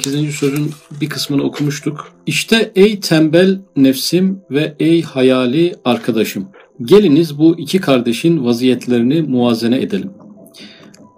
8. sözün bir kısmını okumuştuk. İşte ey tembel nefsim ve ey hayali arkadaşım. Geliniz bu iki kardeşin vaziyetlerini muvazene edelim.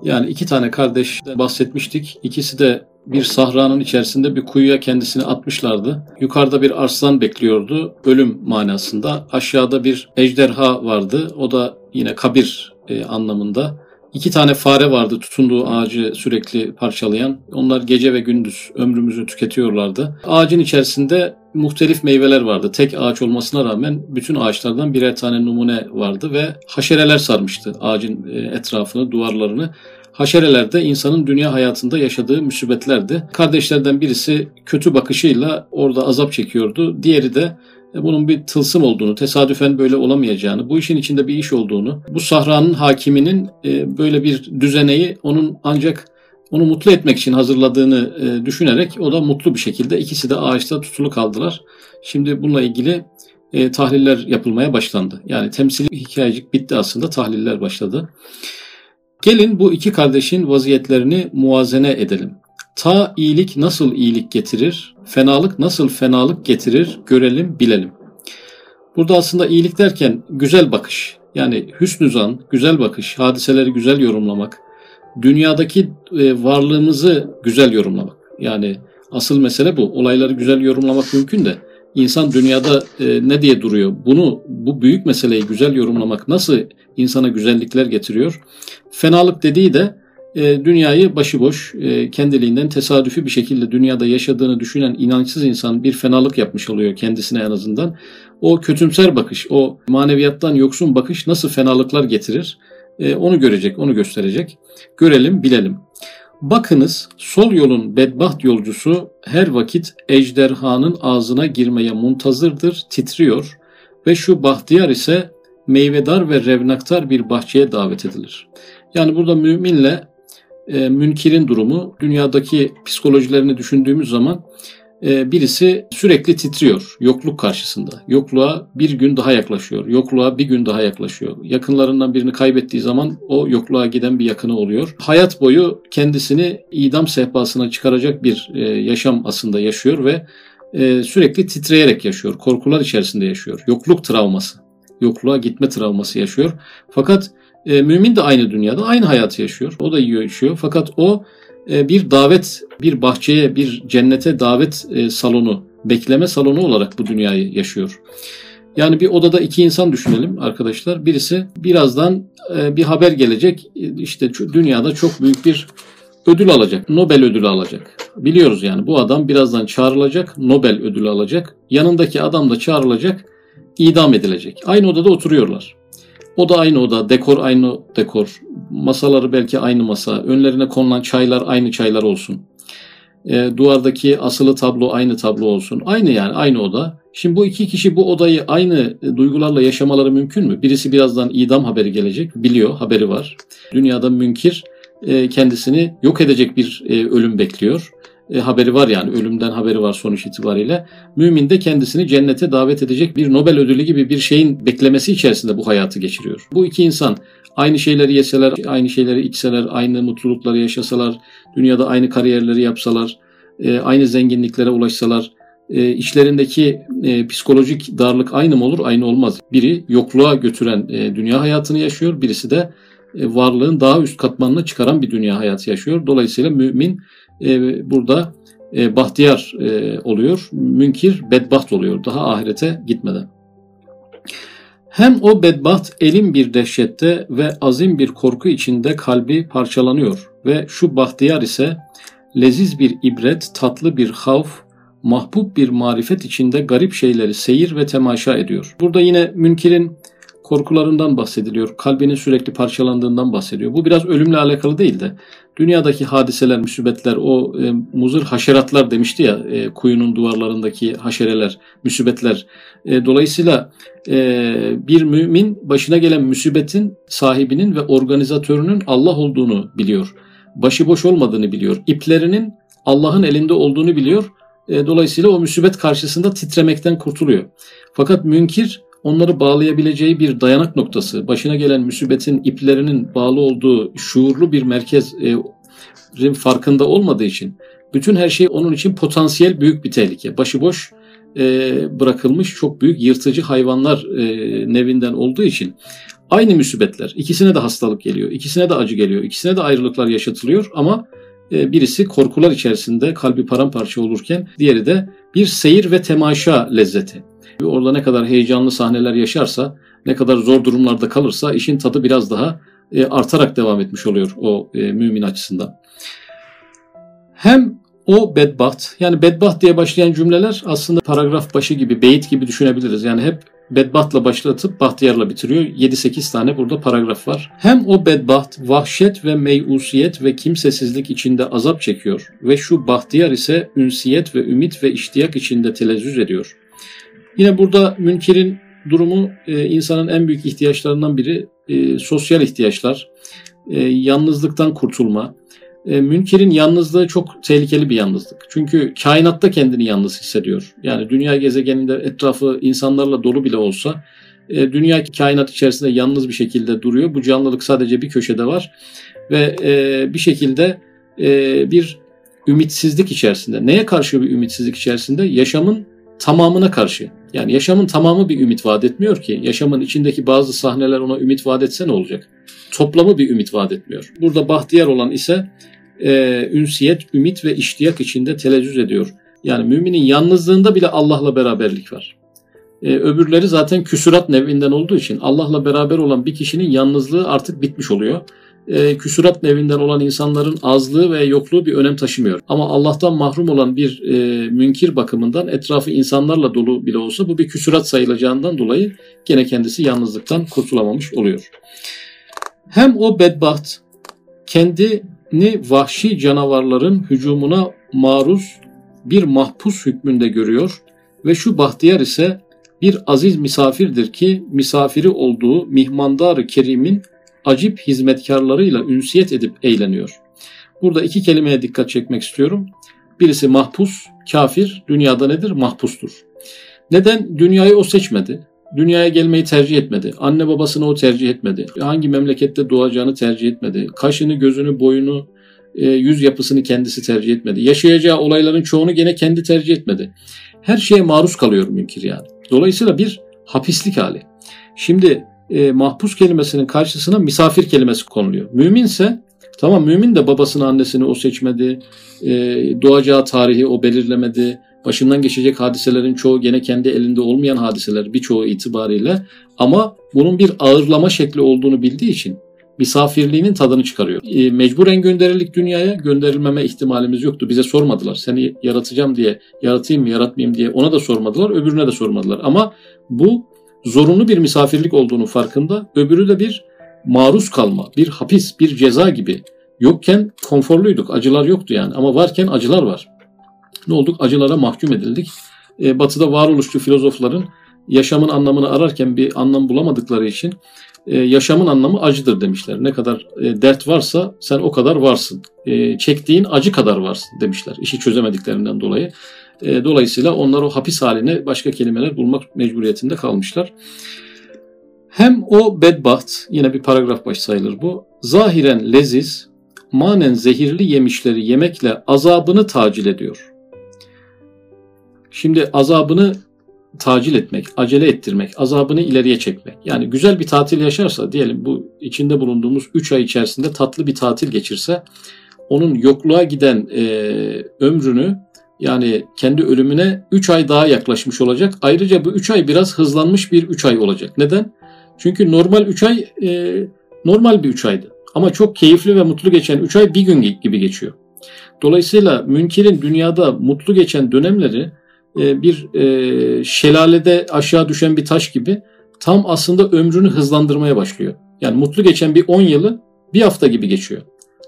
Yani iki tane kardeş bahsetmiştik. İkisi de bir sahranın içerisinde bir kuyuya kendisini atmışlardı. Yukarıda bir arslan bekliyordu ölüm manasında. Aşağıda bir ejderha vardı. O da yine kabir e, anlamında. İki tane fare vardı tutunduğu ağacı sürekli parçalayan. Onlar gece ve gündüz ömrümüzü tüketiyorlardı. Ağacın içerisinde muhtelif meyveler vardı. Tek ağaç olmasına rağmen bütün ağaçlardan birer tane numune vardı ve haşereler sarmıştı ağacın e, etrafını, duvarlarını. Haşereler de insanın dünya hayatında yaşadığı müsibetlerdi. Kardeşlerden birisi kötü bakışıyla orada azap çekiyordu. Diğeri de bunun bir tılsım olduğunu, tesadüfen böyle olamayacağını, bu işin içinde bir iş olduğunu, bu sahranın hakiminin e, böyle bir düzeneyi onun ancak onu mutlu etmek için hazırladığını e, düşünerek o da mutlu bir şekilde ikisi de ağaçta tutulu kaldılar. Şimdi bununla ilgili tahliller yapılmaya başlandı. Yani temsili hikayecik bitti aslında tahliller başladı. Gelin bu iki kardeşin vaziyetlerini muvazene edelim. Ta iyilik nasıl iyilik getirir, fenalık nasıl fenalık getirir görelim, bilelim. Burada aslında iyilik derken güzel bakış, yani hüsnü zan, güzel bakış, hadiseleri güzel yorumlamak, dünyadaki e, varlığımızı güzel yorumlamak. Yani asıl mesele bu. Olayları güzel yorumlamak mümkün de insan dünyada e, ne diye duruyor? Bunu bu büyük meseleyi güzel yorumlamak nasıl insana güzellikler getiriyor? Fenalık dediği de e, dünyayı başıboş, e, kendiliğinden tesadüfi bir şekilde dünyada yaşadığını düşünen inançsız insan bir fenalık yapmış oluyor kendisine en azından. O kötümser bakış, o maneviyattan yoksun bakış nasıl fenalıklar getirir? E, onu görecek, onu gösterecek. Görelim, bilelim. Bakınız sol yolun bedbaht yolcusu her vakit ejderhanın ağzına girmeye muntazırdır, titriyor ve şu bahtiyar ise meyvedar ve revnaktar bir bahçeye davet edilir. Yani burada müminle e, münkirin durumu dünyadaki psikolojilerini düşündüğümüz zaman e, birisi sürekli titriyor yokluk karşısında. Yokluğa bir gün daha yaklaşıyor. Yokluğa bir gün daha yaklaşıyor. Yakınlarından birini kaybettiği zaman o yokluğa giden bir yakını oluyor. Hayat boyu kendisini idam sehpasına çıkaracak bir e, yaşam aslında yaşıyor ve e, sürekli titreyerek yaşıyor. Korkular içerisinde yaşıyor. Yokluk travması. Yokluğa gitme travması yaşıyor. Fakat e, mümin de aynı dünyada aynı hayatı yaşıyor. O da yiyor yaşıyor. Fakat o e, bir davet, bir bahçeye, bir cennete davet e, salonu, bekleme salonu olarak bu dünyayı yaşıyor. Yani bir odada iki insan düşünelim arkadaşlar. Birisi birazdan e, bir haber gelecek. İşte dünyada çok büyük bir ödül alacak. Nobel ödülü alacak. Biliyoruz yani bu adam birazdan çağrılacak. Nobel ödülü alacak. Yanındaki adam da çağrılacak. idam edilecek. Aynı odada oturuyorlar. O da aynı oda, dekor aynı dekor, masaları belki aynı masa, önlerine konulan çaylar aynı çaylar olsun. E, duvardaki asılı tablo aynı tablo olsun. Aynı yani aynı oda. Şimdi bu iki kişi bu odayı aynı duygularla yaşamaları mümkün mü? Birisi birazdan idam haberi gelecek, biliyor, haberi var. Dünyada münkir e, kendisini yok edecek bir e, ölüm bekliyor e, haberi var yani ölümden haberi var sonuç itibariyle. Mümin de kendisini cennete davet edecek bir Nobel ödülü gibi bir şeyin beklemesi içerisinde bu hayatı geçiriyor. Bu iki insan aynı şeyleri yeseler, aynı şeyleri içseler, aynı mutlulukları yaşasalar, dünyada aynı kariyerleri yapsalar, e, aynı zenginliklere ulaşsalar, e, içlerindeki e, psikolojik darlık aynı mı olur? Aynı olmaz. Biri yokluğa götüren e, dünya hayatını yaşıyor, birisi de varlığın daha üst katmanına çıkaran bir dünya hayatı yaşıyor. Dolayısıyla mümin e, burada e, bahtiyar e, oluyor. Münkir bedbaht oluyor daha ahirete gitmeden. Hem o bedbaht elin bir dehşette ve azim bir korku içinde kalbi parçalanıyor ve şu bahtiyar ise leziz bir ibret, tatlı bir havf, mahbub bir marifet içinde garip şeyleri seyir ve temaşa ediyor. Burada yine münkirin korkularından bahsediliyor. Kalbinin sürekli parçalandığından bahsediyor. Bu biraz ölümle alakalı değil de dünyadaki hadiseler, müsibetler, o e, muzır haşeratlar demişti ya e, kuyunun duvarlarındaki haşereler, müsibetler. E, dolayısıyla e, bir mümin başına gelen müsibetin sahibinin ve organizatörünün Allah olduğunu biliyor. Başıboş olmadığını biliyor. İplerinin Allah'ın elinde olduğunu biliyor. E, dolayısıyla o müsibet karşısında titremekten kurtuluyor. Fakat münkir onları bağlayabileceği bir dayanak noktası, başına gelen müsibetin iplerinin bağlı olduğu şuurlu bir merkez e, farkında olmadığı için Bütün her şey onun için potansiyel büyük bir tehlike. Başıboş e, bırakılmış çok büyük yırtıcı hayvanlar e, nevinden olduğu için aynı müsibetler. İkisine de hastalık geliyor, ikisine de acı geliyor, ikisine de ayrılıklar yaşatılıyor ama e, birisi korkular içerisinde kalbi paramparça olurken diğeri de bir seyir ve temaşa lezzeti. Orada ne kadar heyecanlı sahneler yaşarsa, ne kadar zor durumlarda kalırsa işin tadı biraz daha e, artarak devam etmiş oluyor o e, mümin açısından. Hem o bedbaht yani bedbaht diye başlayan cümleler aslında paragraf başı gibi, beyit gibi düşünebiliriz. Yani hep bedbahtla başlatıp bahtiyarla bitiriyor. 7-8 tane burada paragraf var. Hem o bedbaht vahşet ve meyusiyet ve kimsesizlik içinde azap çekiyor ve şu bahtiyar ise ünsiyet ve ümit ve iştiyak içinde telezzüz ediyor. Yine burada münkirin durumu e, insanın en büyük ihtiyaçlarından biri e, sosyal ihtiyaçlar, e, yalnızlıktan kurtulma, e, münkerin yalnızlığı çok tehlikeli bir yalnızlık. Çünkü kainatta kendini yalnız hissediyor. Yani dünya gezegeninde etrafı insanlarla dolu bile olsa e, dünya kainat içerisinde yalnız bir şekilde duruyor. Bu canlılık sadece bir köşede var ve e, bir şekilde e, bir ümitsizlik içerisinde. Neye karşı bir ümitsizlik içerisinde? Yaşamın tamamına karşı. Yani yaşamın tamamı bir ümit vaat etmiyor ki. Yaşamın içindeki bazı sahneler ona ümit vaat etse ne olacak? Toplamı bir ümit vaat etmiyor. Burada bahtiyar olan ise e, ünsiyet, ümit ve iştiyak içinde telezzüz ediyor. Yani müminin yalnızlığında bile Allah'la beraberlik var. E, öbürleri zaten küsurat nevinden olduğu için Allah'la beraber olan bir kişinin yalnızlığı artık bitmiş oluyor. E, küsurat nevinden olan insanların azlığı ve yokluğu bir önem taşımıyor. Ama Allah'tan mahrum olan bir e, münkir bakımından etrafı insanlarla dolu bile olsa bu bir küsurat sayılacağından dolayı gene kendisi yalnızlıktan kurtulamamış oluyor. Hem o bedbaht kendi ni vahşi canavarların hücumuna maruz bir mahpus hükmünde görüyor ve şu bahtiyar ise bir aziz misafirdir ki misafiri olduğu mihmandarı kerimin acip hizmetkarlarıyla ünsiyet edip eğleniyor. Burada iki kelimeye dikkat çekmek istiyorum. Birisi mahpus, kafir, dünyada nedir? Mahpustur. Neden? Dünyayı o seçmedi. Dünyaya gelmeyi tercih etmedi. Anne babasını o tercih etmedi. Hangi memlekette doğacağını tercih etmedi. Kaşını, gözünü, boyunu, e, yüz yapısını kendisi tercih etmedi. Yaşayacağı olayların çoğunu gene kendi tercih etmedi. Her şeye maruz kalıyor münkir yani. Dolayısıyla bir hapislik hali. Şimdi e, mahpus kelimesinin karşısına misafir kelimesi konuluyor. Müminse tamam mümin de babasını annesini o seçmedi. E, doğacağı tarihi o belirlemedi başından geçecek hadiselerin çoğu gene kendi elinde olmayan hadiseler birçoğu itibariyle ama bunun bir ağırlama şekli olduğunu bildiği için misafirliğinin tadını çıkarıyor. E, mecburen gönderildik dünyaya gönderilmeme ihtimalimiz yoktu. Bize sormadılar. Seni yaratacağım diye yaratayım mı yaratmayayım diye ona da sormadılar öbürüne de sormadılar. Ama bu zorunlu bir misafirlik olduğunu farkında. Öbürü de bir maruz kalma, bir hapis, bir ceza gibi. Yokken konforluyduk, acılar yoktu yani ama varken acılar var ne olduk? Acılara mahkum edildik. E, batı'da varoluşçu filozofların yaşamın anlamını ararken bir anlam bulamadıkları için e, yaşamın anlamı acıdır demişler. Ne kadar e, dert varsa sen o kadar varsın. E, çektiğin acı kadar varsın demişler. İşi çözemediklerinden dolayı. E, dolayısıyla onlar o hapis haline başka kelimeler bulmak mecburiyetinde kalmışlar. Hem o bedbaht, yine bir paragraf başı sayılır bu, zahiren leziz, manen zehirli yemişleri yemekle azabını tacil ediyor. Şimdi azabını tacil etmek, acele ettirmek, azabını ileriye çekmek. Yani güzel bir tatil yaşarsa diyelim bu içinde bulunduğumuz 3 ay içerisinde tatlı bir tatil geçirse onun yokluğa giden e, ömrünü yani kendi ölümüne 3 ay daha yaklaşmış olacak. Ayrıca bu 3 ay biraz hızlanmış bir 3 ay olacak. Neden? Çünkü normal 3 ay e, normal bir 3 aydı. Ama çok keyifli ve mutlu geçen 3 ay bir gün gibi geçiyor. Dolayısıyla münkirin dünyada mutlu geçen dönemleri e, bir e, şelalede aşağı düşen bir taş gibi tam aslında ömrünü hızlandırmaya başlıyor. Yani mutlu geçen bir 10 yılı bir hafta gibi geçiyor.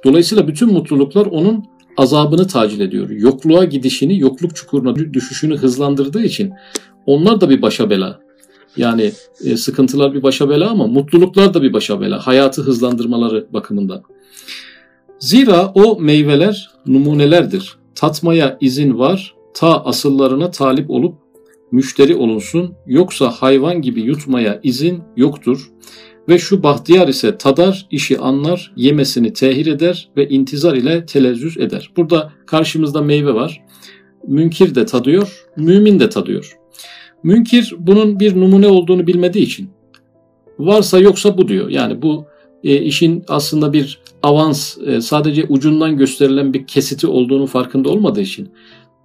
Dolayısıyla bütün mutluluklar onun azabını tacil ediyor. Yokluğa gidişini, yokluk çukuruna düşüşünü hızlandırdığı için onlar da bir başa bela. Yani e, sıkıntılar bir başa bela ama mutluluklar da bir başa bela. Hayatı hızlandırmaları bakımından. Zira o meyveler numunelerdir. Tatmaya izin var ta asıllarına talip olup müşteri olunsun yoksa hayvan gibi yutmaya izin yoktur. Ve şu bahtiyar ise tadar, işi anlar, yemesini tehir eder ve intizar ile telezzüz eder. Burada karşımızda meyve var. Münkir de tadıyor, mümin de tadıyor. Münkir bunun bir numune olduğunu bilmediği için varsa yoksa bu diyor. Yani bu e, işin aslında bir avans e, sadece ucundan gösterilen bir kesiti olduğunu farkında olmadığı için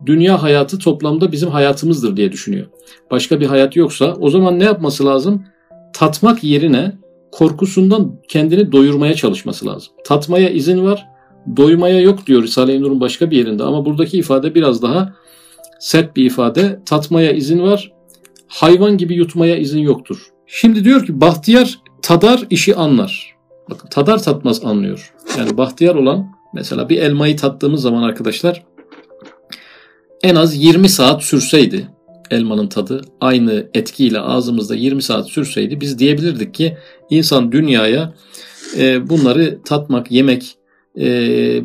dünya hayatı toplamda bizim hayatımızdır diye düşünüyor. Başka bir hayat yoksa o zaman ne yapması lazım? Tatmak yerine korkusundan kendini doyurmaya çalışması lazım. Tatmaya izin var, doymaya yok diyor Risale-i Nur'un başka bir yerinde ama buradaki ifade biraz daha sert bir ifade. Tatmaya izin var, hayvan gibi yutmaya izin yoktur. Şimdi diyor ki bahtiyar tadar işi anlar. Bakın tadar tatmaz anlıyor. Yani bahtiyar olan mesela bir elmayı tattığımız zaman arkadaşlar en az 20 saat sürseydi elmanın tadı aynı etkiyle ağzımızda 20 saat sürseydi biz diyebilirdik ki insan dünyaya e, bunları tatmak, yemek, e,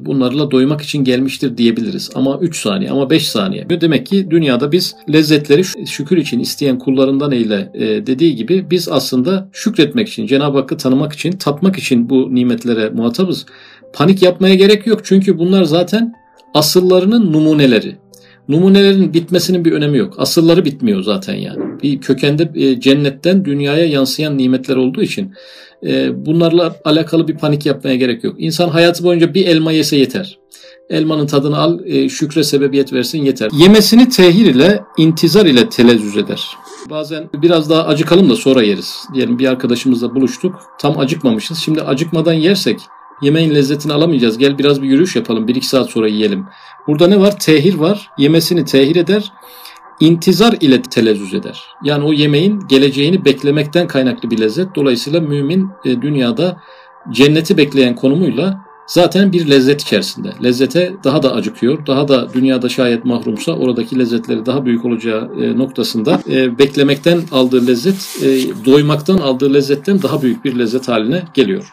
bunlarla doymak için gelmiştir diyebiliriz. Ama 3 saniye ama 5 saniye. Demek ki dünyada biz lezzetleri şükür için isteyen kullarından eyle e, dediği gibi biz aslında şükretmek için, Cenab-ı Hakk'ı tanımak için, tatmak için bu nimetlere muhatabız. Panik yapmaya gerek yok çünkü bunlar zaten asıllarının numuneleri numunelerin bitmesinin bir önemi yok. Asılları bitmiyor zaten yani. Bir kökende e, cennetten dünyaya yansıyan nimetler olduğu için e, bunlarla alakalı bir panik yapmaya gerek yok. İnsan hayatı boyunca bir elma yese yeter. Elmanın tadını al, e, şükre sebebiyet versin yeter. Yemesini tehir ile, intizar ile telezzüz eder. Bazen biraz daha acıkalım da sonra yeriz. Diyelim bir arkadaşımızla buluştuk. Tam acıkmamışız. Şimdi acıkmadan yersek Yemeğin lezzetini alamayacağız. Gel biraz bir yürüyüş yapalım. Bir iki saat sonra yiyelim. Burada ne var? Tehir var. Yemesini tehir eder. İntizar ile telezzüz eder. Yani o yemeğin geleceğini beklemekten kaynaklı bir lezzet. Dolayısıyla mümin e, dünyada cenneti bekleyen konumuyla zaten bir lezzet içerisinde. Lezzete daha da acıkıyor. Daha da dünyada şayet mahrumsa oradaki lezzetleri daha büyük olacağı e, noktasında e, beklemekten aldığı lezzet, doymaktan aldığı lezzetten daha büyük bir lezzet haline geliyor.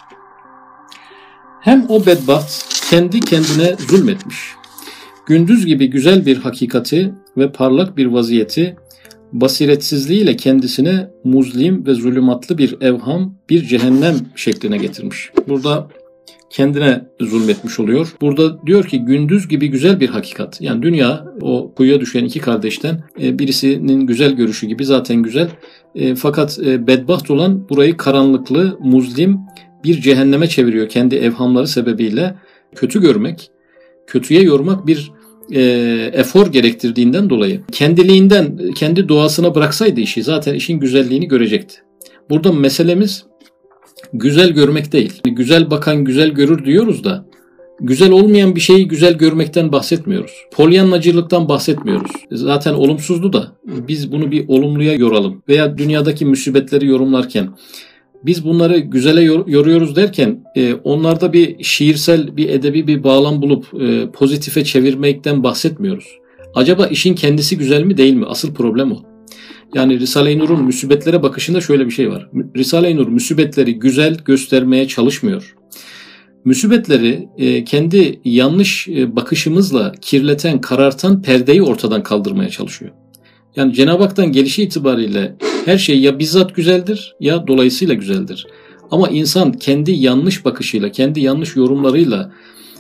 Hem o bedbaht kendi kendine zulmetmiş. Gündüz gibi güzel bir hakikati ve parlak bir vaziyeti basiretsizliğiyle kendisine muzlim ve zulümatlı bir evham, bir cehennem şekline getirmiş. Burada kendine zulmetmiş oluyor. Burada diyor ki gündüz gibi güzel bir hakikat. Yani dünya o kuyuya düşen iki kardeşten e, birisinin güzel görüşü gibi zaten güzel. E, fakat e, bedbaht olan burayı karanlıklı, muzlim bir cehenneme çeviriyor kendi evhamları sebebiyle. Kötü görmek, kötüye yormak bir e, efor gerektirdiğinden dolayı kendiliğinden, kendi doğasına bıraksaydı işi zaten işin güzelliğini görecekti. Burada meselemiz güzel görmek değil. Güzel bakan güzel görür diyoruz da güzel olmayan bir şeyi güzel görmekten bahsetmiyoruz. Polyanlacılıktan bahsetmiyoruz. Zaten olumsuzdu da biz bunu bir olumluya yoralım. Veya dünyadaki musibetleri yorumlarken biz bunları güzele yoruyoruz derken e, onlarda bir şiirsel, bir edebi bir bağlam bulup e, pozitife çevirmekten bahsetmiyoruz. Acaba işin kendisi güzel mi değil mi? Asıl problem o. Yani Risale-i Nur'un müsibetlere bakışında şöyle bir şey var. Risale-i Nur müsibetleri güzel göstermeye çalışmıyor. Müsibetleri e, kendi yanlış e, bakışımızla kirleten, karartan perdeyi ortadan kaldırmaya çalışıyor. Yani Cenab-ı Hak'tan gelişi itibariyle her şey ya bizzat güzeldir ya dolayısıyla güzeldir. Ama insan kendi yanlış bakışıyla, kendi yanlış yorumlarıyla,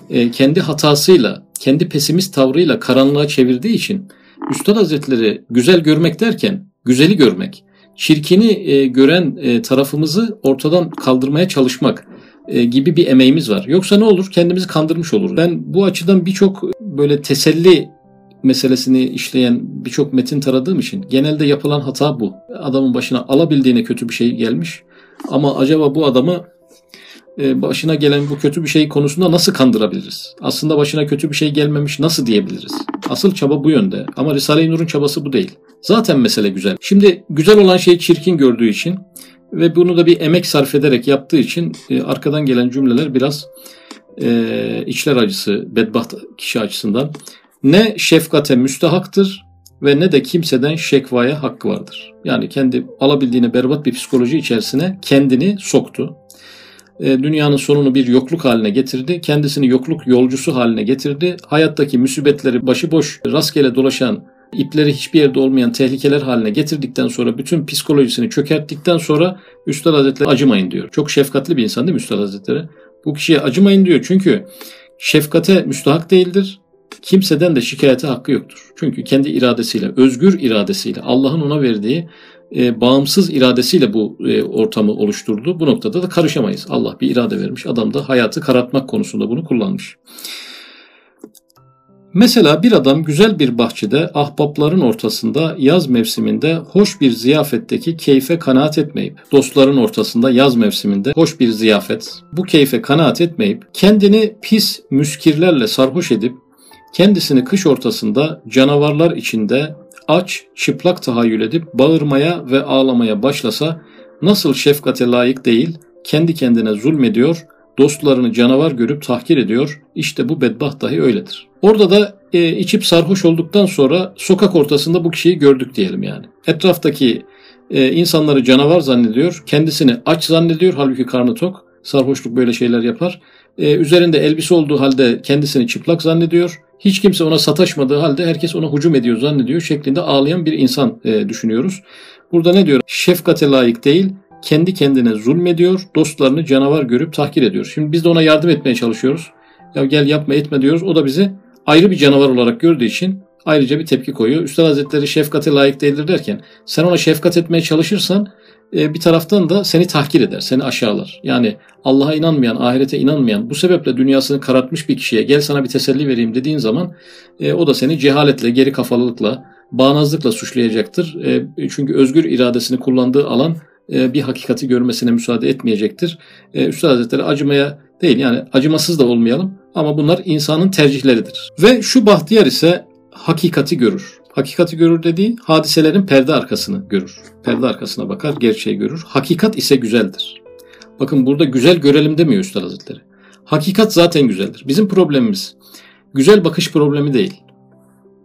e, kendi hatasıyla, kendi pesimist tavrıyla karanlığa çevirdiği için Üstad Hazretleri güzel görmek derken güzeli görmek, çirkini e, gören e, tarafımızı ortadan kaldırmaya çalışmak gibi bir emeğimiz var. Yoksa ne olur? Kendimizi kandırmış oluruz. Ben bu açıdan birçok böyle teselli meselesini işleyen birçok metin taradığım için genelde yapılan hata bu. Adamın başına alabildiğine kötü bir şey gelmiş ama acaba bu adamı e, başına gelen bu kötü bir şey konusunda nasıl kandırabiliriz? Aslında başına kötü bir şey gelmemiş nasıl diyebiliriz? Asıl çaba bu yönde ama Risale-i Nur'un çabası bu değil. Zaten mesele güzel. Şimdi güzel olan şeyi çirkin gördüğü için ve bunu da bir emek sarf ederek yaptığı için e, arkadan gelen cümleler biraz e, içler acısı, bedbaht kişi açısından ne şefkate müstahaktır ve ne de kimseden şekvaya hakkı vardır. Yani kendi alabildiğine berbat bir psikoloji içerisine kendini soktu. E, dünyanın sonunu bir yokluk haline getirdi. Kendisini yokluk yolcusu haline getirdi. Hayattaki müsibetleri başıboş rastgele dolaşan ipleri hiçbir yerde olmayan tehlikeler haline getirdikten sonra bütün psikolojisini çökerttikten sonra Üstad Hazretleri acımayın diyor. Çok şefkatli bir insan değil mi Üstad Hazretleri? Bu kişiye acımayın diyor çünkü şefkate müstahak değildir. Kimseden de şikayete hakkı yoktur. Çünkü kendi iradesiyle, özgür iradesiyle, Allah'ın ona verdiği e, bağımsız iradesiyle bu e, ortamı oluşturdu. Bu noktada da karışamayız. Allah bir irade vermiş. Adam da hayatı karartmak konusunda bunu kullanmış. Mesela bir adam güzel bir bahçede ahbapların ortasında yaz mevsiminde hoş bir ziyafetteki keyfe kanaat etmeyip, dostların ortasında yaz mevsiminde hoş bir ziyafet, bu keyfe kanaat etmeyip, kendini pis müskirlerle sarhoş edip, kendisini kış ortasında canavarlar içinde aç, çıplak tahayyül edip bağırmaya ve ağlamaya başlasa, nasıl şefkate layık değil, kendi kendine zulmediyor, dostlarını canavar görüp tahkir ediyor. İşte bu bedbaht dahi öyledir. Orada da e, içip sarhoş olduktan sonra sokak ortasında bu kişiyi gördük diyelim yani. Etraftaki e, insanları canavar zannediyor, kendisini aç zannediyor halbuki karnı tok. Sarhoşluk böyle şeyler yapar. E, üzerinde elbise olduğu halde kendisini çıplak zannediyor. Hiç kimse ona sataşmadığı halde herkes ona hücum ediyor zannediyor şeklinde ağlayan bir insan e, düşünüyoruz. Burada ne diyor? Şefkate layık değil, kendi kendine zulmediyor, dostlarını canavar görüp tahkir ediyor. Şimdi biz de ona yardım etmeye çalışıyoruz. Ya gel yapma etme diyoruz. O da bizi ayrı bir canavar olarak gördüğü için ayrıca bir tepki koyuyor. Üstad Hazretleri şefkate layık değildir derken sen ona şefkat etmeye çalışırsan bir taraftan da seni tahkir eder, seni aşağılar. Yani Allah'a inanmayan, ahirete inanmayan, bu sebeple dünyasını karartmış bir kişiye gel sana bir teselli vereyim dediğin zaman e, o da seni cehaletle, geri kafalılıkla, bağnazlıkla suçlayacaktır. E, çünkü özgür iradesini kullandığı alan bir hakikati görmesine müsaade etmeyecektir. Üstad Hazretleri acımaya değil yani acımasız da olmayalım ama bunlar insanın tercihleridir. Ve şu bahtiyar ise hakikati görür. Hakikati görür dediği hadiselerin perde arkasını görür. Perde arkasına bakar, gerçeği görür. Hakikat ise güzeldir. Bakın burada güzel görelim demiyor Üstad Hazretleri. Hakikat zaten güzeldir. Bizim problemimiz güzel bakış problemi değil.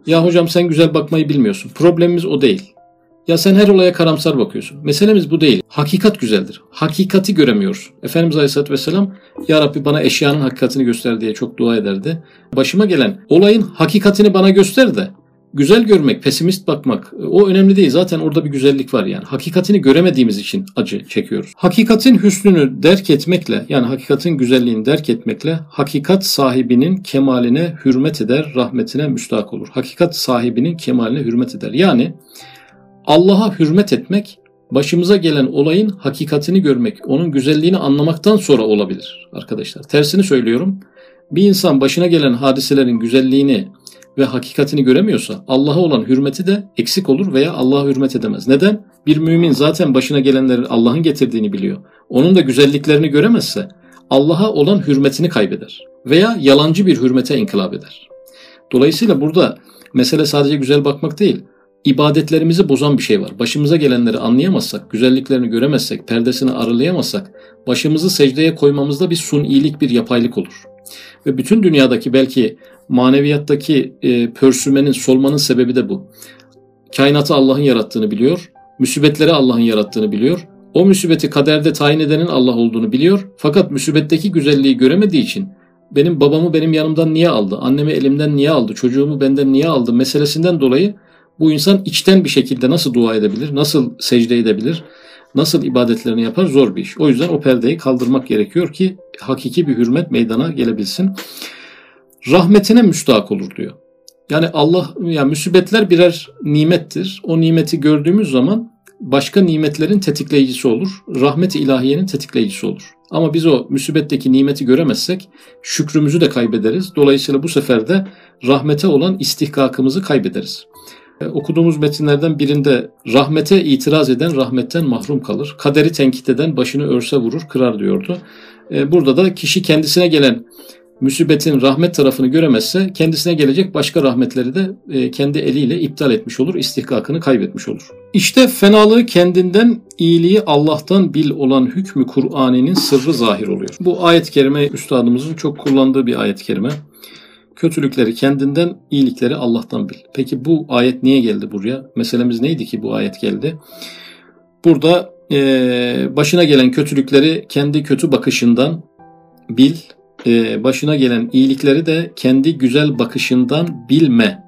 Ya hocam sen güzel bakmayı bilmiyorsun. Problemimiz o değil. Ya sen her olaya karamsar bakıyorsun. Meselemiz bu değil. Hakikat güzeldir. Hakikati göremiyorsun. Efendimiz Aleyhisselatü Vesselam Ya Rabbi bana eşyanın hakikatini göster diye çok dua ederdi. Başıma gelen olayın hakikatini bana göster de güzel görmek, pesimist bakmak o önemli değil. Zaten orada bir güzellik var yani. Hakikatini göremediğimiz için acı çekiyoruz. Hakikatin hüsnünü derk etmekle yani hakikatin güzelliğini derk etmekle hakikat sahibinin kemaline hürmet eder, rahmetine müstahak olur. Hakikat sahibinin kemaline hürmet eder. Yani Allah'a hürmet etmek başımıza gelen olayın hakikatini görmek, onun güzelliğini anlamaktan sonra olabilir arkadaşlar. Tersini söylüyorum. Bir insan başına gelen hadiselerin güzelliğini ve hakikatini göremiyorsa Allah'a olan hürmeti de eksik olur veya Allah'a hürmet edemez. Neden? Bir mümin zaten başına gelenlerin Allah'ın getirdiğini biliyor. Onun da güzelliklerini göremezse Allah'a olan hürmetini kaybeder veya yalancı bir hürmete inkılap eder. Dolayısıyla burada mesele sadece güzel bakmak değil, ibadetlerimizi bozan bir şey var. Başımıza gelenleri anlayamazsak, güzelliklerini göremezsek, perdesini aralayamazsak, başımızı secdeye koymamızda bir sunilik, bir yapaylık olur. Ve bütün dünyadaki belki maneviyattaki e, pörsümenin, solmanın sebebi de bu. Kainatı Allah'ın yarattığını biliyor, müsibetleri Allah'ın yarattığını biliyor. O müsibeti kaderde tayin edenin Allah olduğunu biliyor. Fakat müsibetteki güzelliği göremediği için benim babamı benim yanımdan niye aldı, annemi elimden niye aldı, çocuğumu benden niye aldı meselesinden dolayı bu insan içten bir şekilde nasıl dua edebilir, nasıl secde edebilir, nasıl ibadetlerini yapar zor bir iş. O yüzden o perdeyi kaldırmak gerekiyor ki hakiki bir hürmet meydana gelebilsin. Rahmetine müstahak olur diyor. Yani Allah yani müsibetler birer nimettir. O nimeti gördüğümüz zaman başka nimetlerin tetikleyicisi olur. Rahmet-i ilahiyenin tetikleyicisi olur. Ama biz o müsibetteki nimeti göremezsek şükrümüzü de kaybederiz. Dolayısıyla bu sefer de rahmete olan istihkakımızı kaybederiz. E, okuduğumuz metinlerden birinde rahmete itiraz eden rahmetten mahrum kalır. Kaderi tenkit eden başını örse vurur, kırar diyordu. E, burada da kişi kendisine gelen müsibetin rahmet tarafını göremezse kendisine gelecek başka rahmetleri de e, kendi eliyle iptal etmiş olur, istihkakını kaybetmiş olur. İşte fenalığı kendinden, iyiliği Allah'tan bil olan hükmü Kur'an'ın sırrı zahir oluyor. Bu ayet-i kerime üstadımızın çok kullandığı bir ayet-i kerime. Kötülükleri kendinden, iyilikleri Allah'tan bil. Peki bu ayet niye geldi buraya? Meselemiz neydi ki bu ayet geldi? Burada e, başına gelen kötülükleri kendi kötü bakışından bil, e, başına gelen iyilikleri de kendi güzel bakışından bilme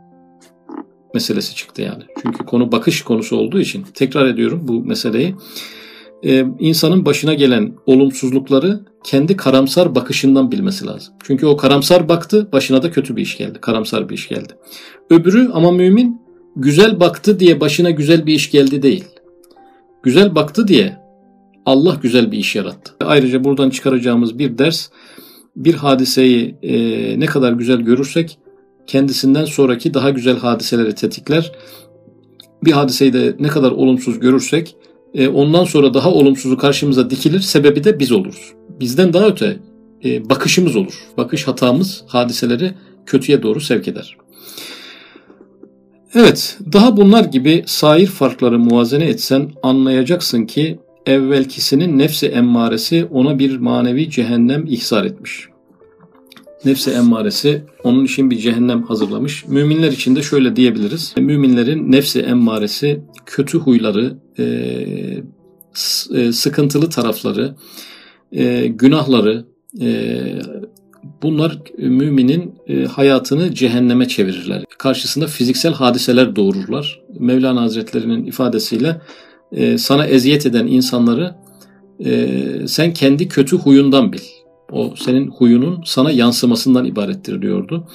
meselesi çıktı yani. Çünkü konu bakış konusu olduğu için tekrar ediyorum bu meseleyi. Ee, insanın başına gelen olumsuzlukları kendi karamsar bakışından bilmesi lazım. Çünkü o karamsar baktı, başına da kötü bir iş geldi. Karamsar bir iş geldi. Öbürü ama mümin güzel baktı diye başına güzel bir iş geldi değil. Güzel baktı diye Allah güzel bir iş yarattı. Ayrıca buradan çıkaracağımız bir ders bir hadiseyi e, ne kadar güzel görürsek kendisinden sonraki daha güzel hadiseleri tetikler. Bir hadiseyi de ne kadar olumsuz görürsek e, ondan sonra daha olumsuzu karşımıza dikilir. Sebebi de biz oluruz. Bizden daha öte e, bakışımız olur. Bakış hatamız hadiseleri kötüye doğru sevk eder. Evet, daha bunlar gibi sair farkları muvazene etsen anlayacaksın ki evvelkisinin nefsi emmaresi ona bir manevi cehennem ihsar etmiş. Nefsi emmaresi onun için bir cehennem hazırlamış. Müminler için de şöyle diyebiliriz. Müminlerin nefsi emmaresi kötü huyları, e, e, sıkıntılı tarafları, e, günahları, bunlar müminin hayatını cehenneme çevirirler. Karşısında fiziksel hadiseler doğururlar. Mevlana Hazretleri'nin ifadesiyle sana eziyet eden insanları sen kendi kötü huyundan bil. O senin huyunun sana yansımasından ibarettir diyordu.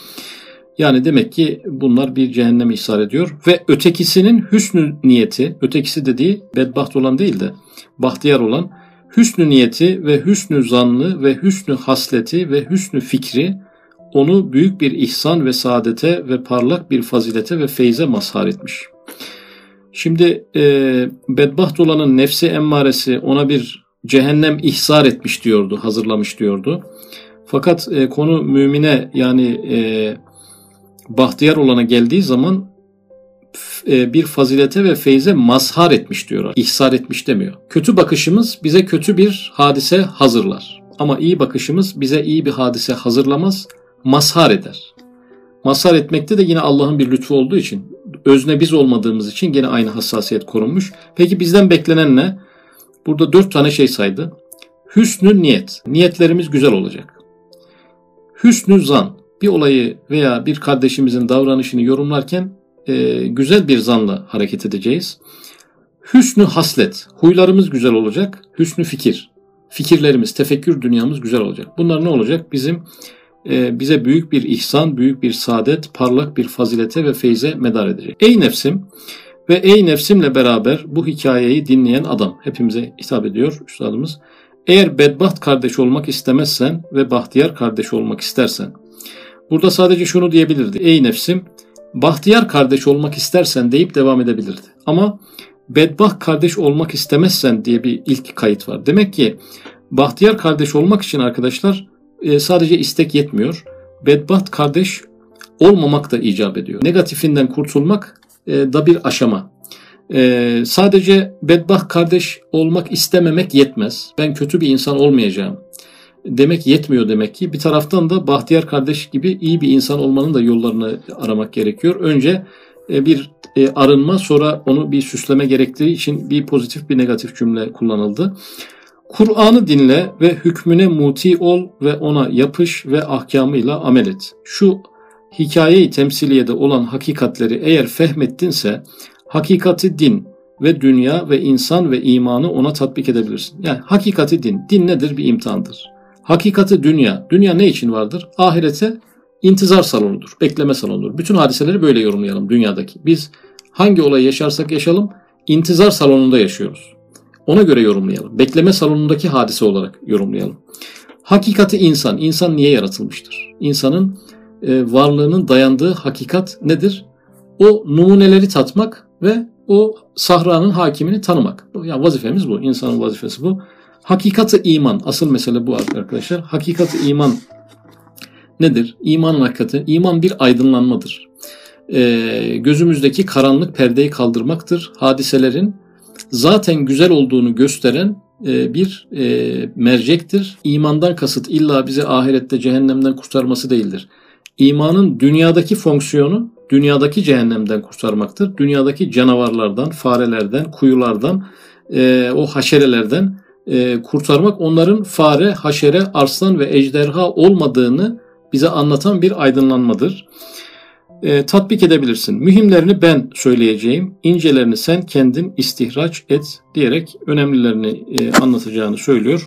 Yani demek ki bunlar bir cehennem ihsar ediyor ve ötekisinin hüsnü niyeti, ötekisi dediği bedbaht olan değil de bahtiyar olan hüsnü niyeti ve hüsnü zanlı ve hüsnü hasleti ve hüsnü fikri onu büyük bir ihsan ve saadete ve parlak bir fazilete ve feyze mazhar etmiş. Şimdi e, bedbaht olanın nefsi emmaresi ona bir cehennem ihsar etmiş diyordu, hazırlamış diyordu. Fakat e, konu mümine yani e, bahtiyar olana geldiği zaman e, bir fazilete ve feyze mazhar etmiş diyor. İhsar etmiş demiyor. Kötü bakışımız bize kötü bir hadise hazırlar. Ama iyi bakışımız bize iyi bir hadise hazırlamaz, mazhar eder. Mazhar etmekte de yine Allah'ın bir lütfu olduğu için, özne biz olmadığımız için yine aynı hassasiyet korunmuş. Peki bizden beklenen ne? Burada dört tane şey saydı. Hüsnü niyet. Niyetlerimiz güzel olacak. Hüsnü zan. Bir olayı veya bir kardeşimizin davranışını yorumlarken e, güzel bir zanla hareket edeceğiz. Hüsnü haslet. Huylarımız güzel olacak. Hüsnü fikir. Fikirlerimiz, tefekkür dünyamız güzel olacak. Bunlar ne olacak? Bizim bize büyük bir ihsan, büyük bir saadet, parlak bir fazilete ve feyze medar edecek. Ey nefsim, ve ey nefsimle beraber bu hikayeyi dinleyen adam hepimize hitap ediyor üstadımız. Eğer bedbaht kardeş olmak istemezsen ve bahtiyar kardeş olmak istersen. Burada sadece şunu diyebilirdi. Ey nefsim bahtiyar kardeş olmak istersen deyip devam edebilirdi. Ama bedbaht kardeş olmak istemezsen diye bir ilk kayıt var. Demek ki bahtiyar kardeş olmak için arkadaşlar e, sadece istek yetmiyor. Bedbaht kardeş olmamak da icap ediyor. Negatifinden kurtulmak e, da bir aşama. E, sadece bedbaht kardeş olmak istememek yetmez. Ben kötü bir insan olmayacağım demek yetmiyor demek ki. Bir taraftan da Bahtiyar kardeş gibi iyi bir insan olmanın da yollarını aramak gerekiyor. Önce bir arınma sonra onu bir süsleme gerektiği için bir pozitif bir negatif cümle kullanıldı. Kur'an'ı dinle ve hükmüne muti ol ve ona yapış ve ahkamıyla amel et. Şu hikayeyi temsiliyede olan hakikatleri eğer fehmettinse hakikati din ve dünya ve insan ve imanı ona tatbik edebilirsin. Yani hakikati din. Din nedir? Bir imtihandır. Hakikati dünya. Dünya ne için vardır? Ahirete intizar salonudur. Bekleme salonudur. Bütün hadiseleri böyle yorumlayalım dünyadaki. Biz hangi olayı yaşarsak yaşalım intizar salonunda yaşıyoruz. Ona göre yorumlayalım. Bekleme salonundaki hadise olarak yorumlayalım. Hakikati insan. İnsan niye yaratılmıştır? İnsanın e, varlığının dayandığı hakikat nedir? O numuneleri tatmak ve o sahranın hakimini tanımak. Yani vazifemiz bu. İnsanın vazifesi bu. Hakikati iman. Asıl mesele bu arkadaşlar. Hakikati iman nedir? İmanın hakikati. İman bir aydınlanmadır. E, gözümüzdeki karanlık perdeyi kaldırmaktır. Hadiselerin zaten güzel olduğunu gösteren e, bir e, mercektir. İmandan kasıt illa bizi ahirette cehennemden kurtarması değildir. İmanın dünyadaki fonksiyonu dünyadaki cehennemden kurtarmaktır. Dünyadaki canavarlardan, farelerden, kuyulardan, e, o haşerelerden kurtarmak onların fare, haşere, arslan ve ejderha olmadığını bize anlatan bir aydınlanmadır. E, tatbik edebilirsin. Mühimlerini ben söyleyeceğim, incelerini sen kendin istihraç et diyerek önemlilerini e, anlatacağını söylüyor.